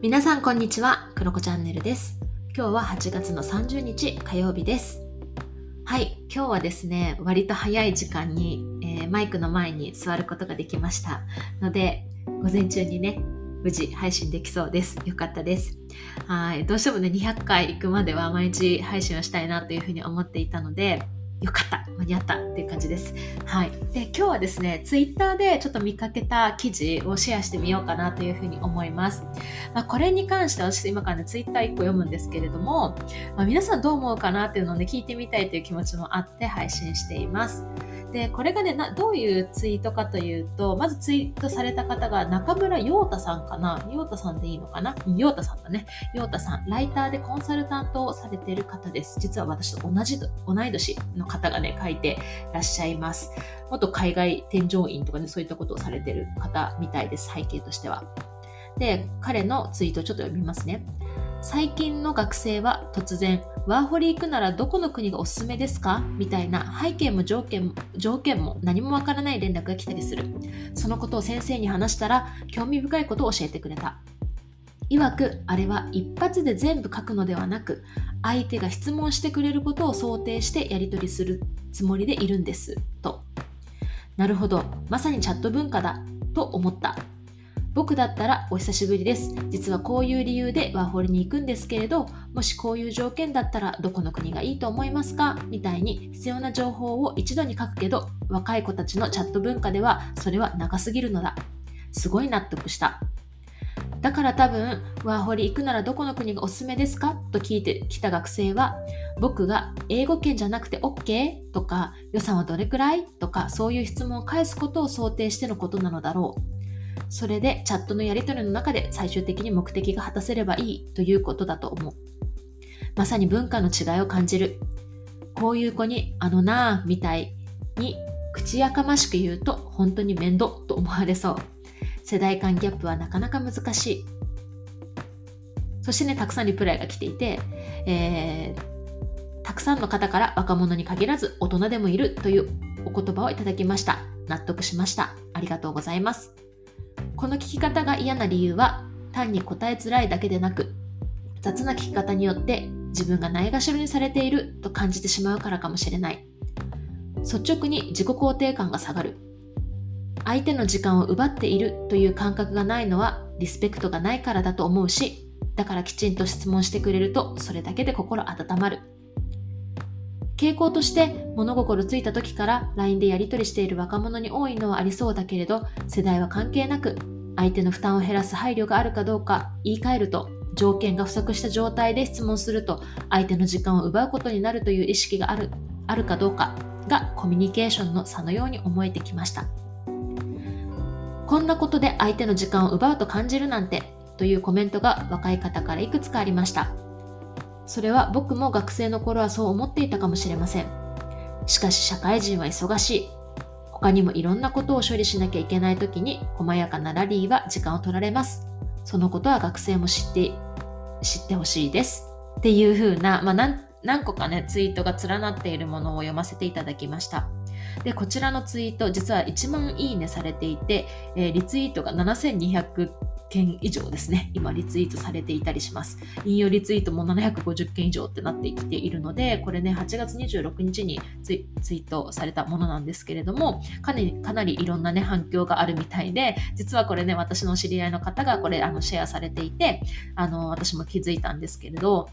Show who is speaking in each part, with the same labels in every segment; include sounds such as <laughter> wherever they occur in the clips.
Speaker 1: 皆さんこんにちは、クロコチャンネルです。今日は8月の30日火曜日です。はい、今日はですね、割と早い時間に、えーマイクの前に座ることができましたので、午前中にね、無事配信できそうです。よかったです。はい、どうしてもね、200回行くまでは毎日配信をしたいなというふうに思っていたので、よかった間に合ったっていう感じです。はい。で、今日はですね、ツイッターでちょっと見かけた記事をシェアしてみようかなというふうに思います。まあ、これに関しては私今からね、ツイッター1個読むんですけれども、まあ、皆さんどう思うかなっていうのをね、聞いてみたいという気持ちもあって配信しています。で、これがね、などういうツイートかというと、まずツイートされた方が中村陽太さんかな？陽太さんでいいのかな？陽太さんだね。陽太さん、ライターでコンサルタントをされている方です。実は私と同じ、同い年の方がね、書いてらっしゃいます。元海外添乗員とかね、そういったことをされている方みたいです、背景としては。で、彼のツイートをちょっと読みますね。最近の学生は突然、ワーホリ行くならどこの国がおすすめですか？みたいな背景も条件も条件も何もわからない連絡が来たりする。そのことを先生に話したら興味深いことを教えてくれた。曰く、あれは一発で全部書くのではなく、相手が質問してくれることを想定してやり取りするつもりでいるんです。と。なるほど、まさにチャット文化だ。と思った。僕だったらお久しぶりです。実はこういう理由でワーホリに行くんですけれど、もしこういう条件だったらどこの国がいいと思いますか？みたいに必要な情報を一度に書くけど、若い子たちのチャット文化ではそれは長すぎるのだ。すごい納得した。だから多分、ワーホリ行くならどこの国がおすすめですか？と聞いてきた学生は、僕が英語圏じゃなくて OK? とか、予算はどれくらい？とか、そういう質問を返すことを想定してのことなのだろう。それでチャットのやり取りの中で最終的に目的が果たせればいいということだと思う。まさに文化の違いを感じる。こういう子にあのなぁみたいに口やかましく言うと本当に面倒と思われそう。世代間ギャップはなかなか難しい。そしてね、たくさんリプライが来ていて、えー、たくさんの方から若者に限らず大人でもいるというお言葉をいただきました。納得しました。ありがとうございます。この聞き方が嫌な理由は単に答えづらいだけでなく雑な聞き方によって自分がないがしろにされていると感じてしまうからかもしれない。率直に自己肯定感が下がる。相手の時間を奪っているという感覚がないのはリスペクトがないからだと思うしだからきちんと質問してくれるとそれだけで心温まる。傾向として物心ついた時から LINE でやり取りしている若者に多いのはありそうだけれど世代は関係なく相手の負担を減らす配慮があるかどうか言い換えると条件が不足した状態で質問すると相手の時間を奪うことになるという意識があるあるかどうかがコミュニケーションの差のように思えてきました。こんなことで相手の時間を奪うと感じるなんてというコメントが若い方からいくつかありました。それは僕も学生の頃はそう思っていたかもしれません。しかし社会人は忙しい。他にもいろんなことを処理しなきゃいけない時に細やかなラリーは時間を取られます。そのことは学生も知って、知ってほしいです。っていう風な、まあ何、何個かね、ツイートが連なっているものを読ませていただきました。で、こちらのツイート、実は1万いいねされていて、えーリツイートが7200件以上ですね、今リツイートされていたりします。引用リツイートも750件以上ってなってきているので、これね、8月26日にツイートされたものなんですけれども、かなり、かなりいろんなね、反響があるみたいで、実はこれね、私の知り合いの方がこれ、あの、シェアされていて、あの、私も気づいたんですけれど、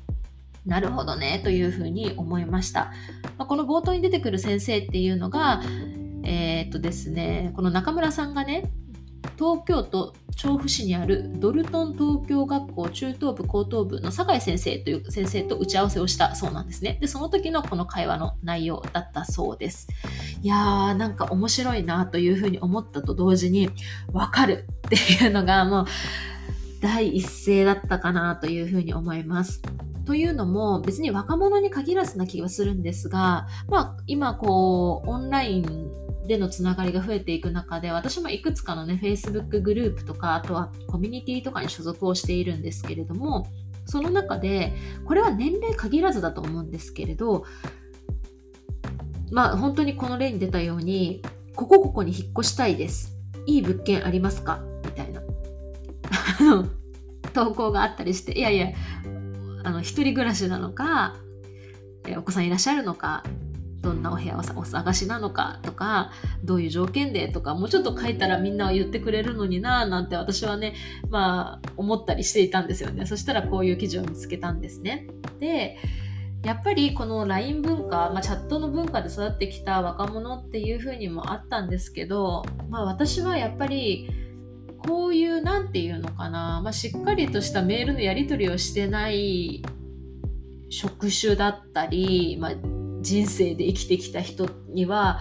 Speaker 1: なるほどね、というふうに思いました。まあこの冒頭に出てくる先生っていうのが、えーっとですね、この中村さんがね、東京都調布市にあるドルトン東京学校中等部高等部の酒井先生という先生と打ち合わせをしたそうなんですね。で、その時のこの会話の内容だったそうです。いやー、なんか面白いなというふうに思ったと同時に、わかるっていうのがもう第一声だったかなというふうに思います。というのも別に若者に限らずな気がするんですが、まあ今こうオンラインでのつながりが増えていく中で私もいくつかのね Facebook グループとかあとはコミュニティとかに所属をしているんですけれどもその中でこれは年齢限らずだと思うんですけれどまあ本当にこの例に出たようにここここに引っ越したいです。いい物件ありますか？みたいな。<laughs> 投稿があったりしていやいやあの一人暮らしなのかお子さんいらっしゃるのかどんなお部屋をお探しなのかとかどういう条件でとかもうちょっと書いたらみんなは言ってくれるのにななんて私はねまあ思ったりしていたんですよね。そしたらこういう記事を見つけたんですね。でやっぱりこの LINE 文化、まあ、チャットの文化で育ってきた若者っていう風にもあったんですけど、まあ、私はやっぱりこういう何て言うのかな、まあ、しっかりとしたメールのやり取りをしてない職種だったり、まあ、人生で生きてきた人には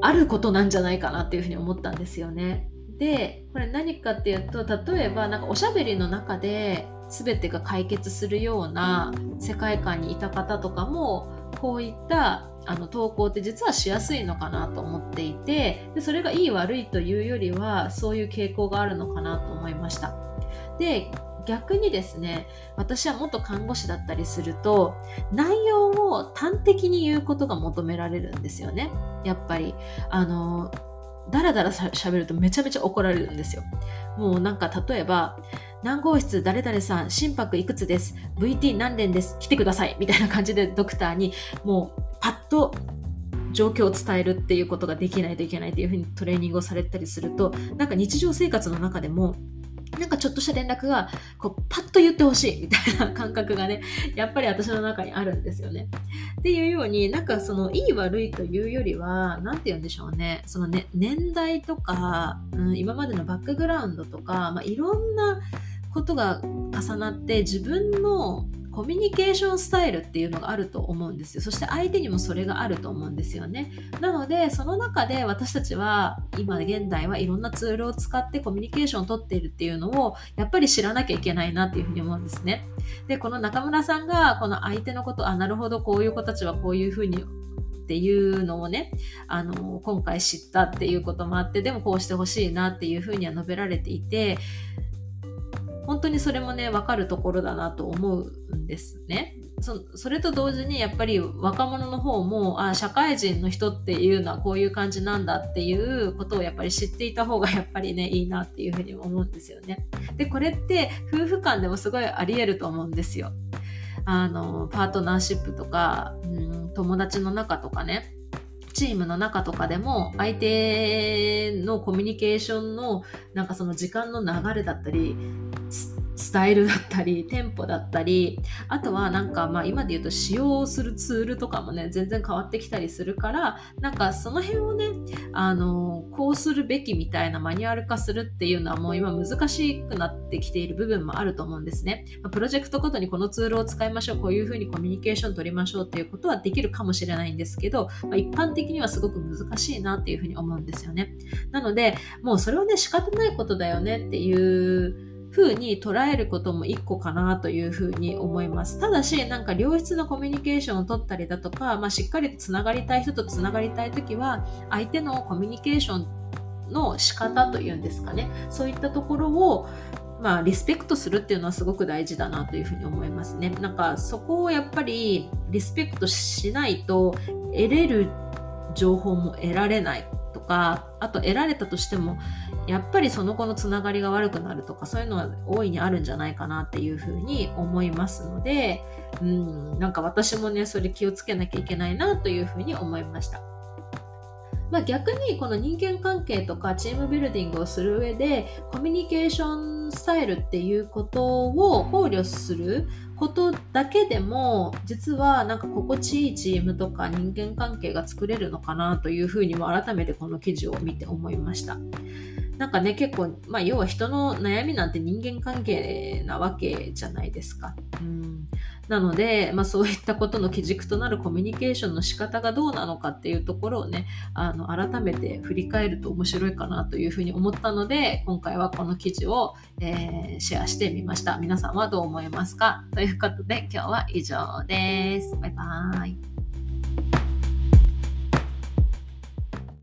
Speaker 1: あることなんじゃないかなっていうふうに思ったんですよね。でこれ何かっていうと例えばなんかおしゃべりの中で全てが解決するような世界観にいた方とかもこういったあの投稿って実はしやすいのかなと思っていてでそれがいい悪いというよりはそういう傾向があるのかなと思いましたで逆にですね私は元看護師だったりすると内容を端的に言うことが求められるんですよね。やっぱり。あのだらだらしゃべるとめちゃめちゃ怒られるんですよ。もうなんか例えば何号室誰々さん心拍いくつです。VT 何連です。来てくださいみたいな感じでドクターにもうパッと状況を伝えるっていうことができないといけないっていうふうにトレーニングをされたりするとなんか日常生活の中でもなんかちょっとした連絡がこうパッと言ってほしいみたいな感覚がねやっぱり私の中にあるんですよね。っていうようになんかそのいい悪いというよりは何て言うんでしょうねそのね年代とか、うん、今までのバックグラウンドとか、まあ、いろんなことが重なって自分のコミュニケーションスタイルっていうのがあると思うんですよ。そして相手にもそれがあると思うんですよね。なのでその中で私たちは今現代はいろんなツールを使ってコミュニケーションをとっているっていうのをやっぱり知らなきゃいけないなっていうふうに思うんですね。でこの中村さんがこの相手のことあなるほどこういう子たちはこういうふうにっていうのをねあの今回知ったっていうこともあってでもこうしてほしいなっていうふうには述べられていて本当にそれもね分かるところだなと思うんですね。そそれと同時にやっぱり若者の方もあ社会人の人っていうのはこういう感じなんだっていうことをやっぱり知っていた方が <laughs> やっぱりねいいなっていうふうに思うんですよね。でこれって夫婦間でもすごいありえると思うんですよ。あのパートナーシップとか、うん、友達の中とかねチームの中とかでも相手のコミュニケーションのなんかその時間の流れだったりスタイルだったり、テンポだったり、あとはなんかまあ今で言うと使用するツールとかもね、全然変わってきたりするから、なんかその辺をね、あの、こうするべきみたいなマニュアル化するっていうのはもう今難しくなってきている部分もあると思うんですね。プロジェクトごとにこのツールを使いましょう、こういうふうにコミュニケーション取りましょうっていうことはできるかもしれないんですけど、まあ、一般的にはすごく難しいなっていうふうに思うんですよね。なので、もうそれはね、仕方ないことだよねっていう風に捉えることも一個かなというふうに思います。ただし、なんか良質なコミュニケーションを取ったりだとか、まあ、しっかりとつながりたい人とつながりたいときは、相手のコミュニケーションの仕方というんですかね、そういったところをまあ、リスペクトするっていうのはすごく大事だなというふうに思いますね。なんかそこをやっぱりリスペクトしないと得れる情報も得られないとかあと得られたとしてもやっぱりその子のつながりが悪くなるとかそういうのは大いにあるんじゃないかなっていうふうに思いますのでうんなんか私もねそれ気をつけなきゃいけないなというふうに思いました。まあ、逆にこの人間関係とかチームビルディングをする上でコミュニケーションスタイルっていうことを考慮することだけでも実はなんか心地いいチームとか人間関係が作れるのかなというふうにも改めてこの記事を見て思いました。なんかね結構、まあ、要は人の悩みなんて人間関係なわけじゃないですか。うん。なので、まあ、そういったことの基軸となるコミュニケーションの仕方がどうなのかっていうところをねあの改めて振り返ると面白いかなというふうに思ったので今回はこの記事を、えー、シェアしてみました。皆さんはどう思いますか？ということで今日は以上です。バイバーイ。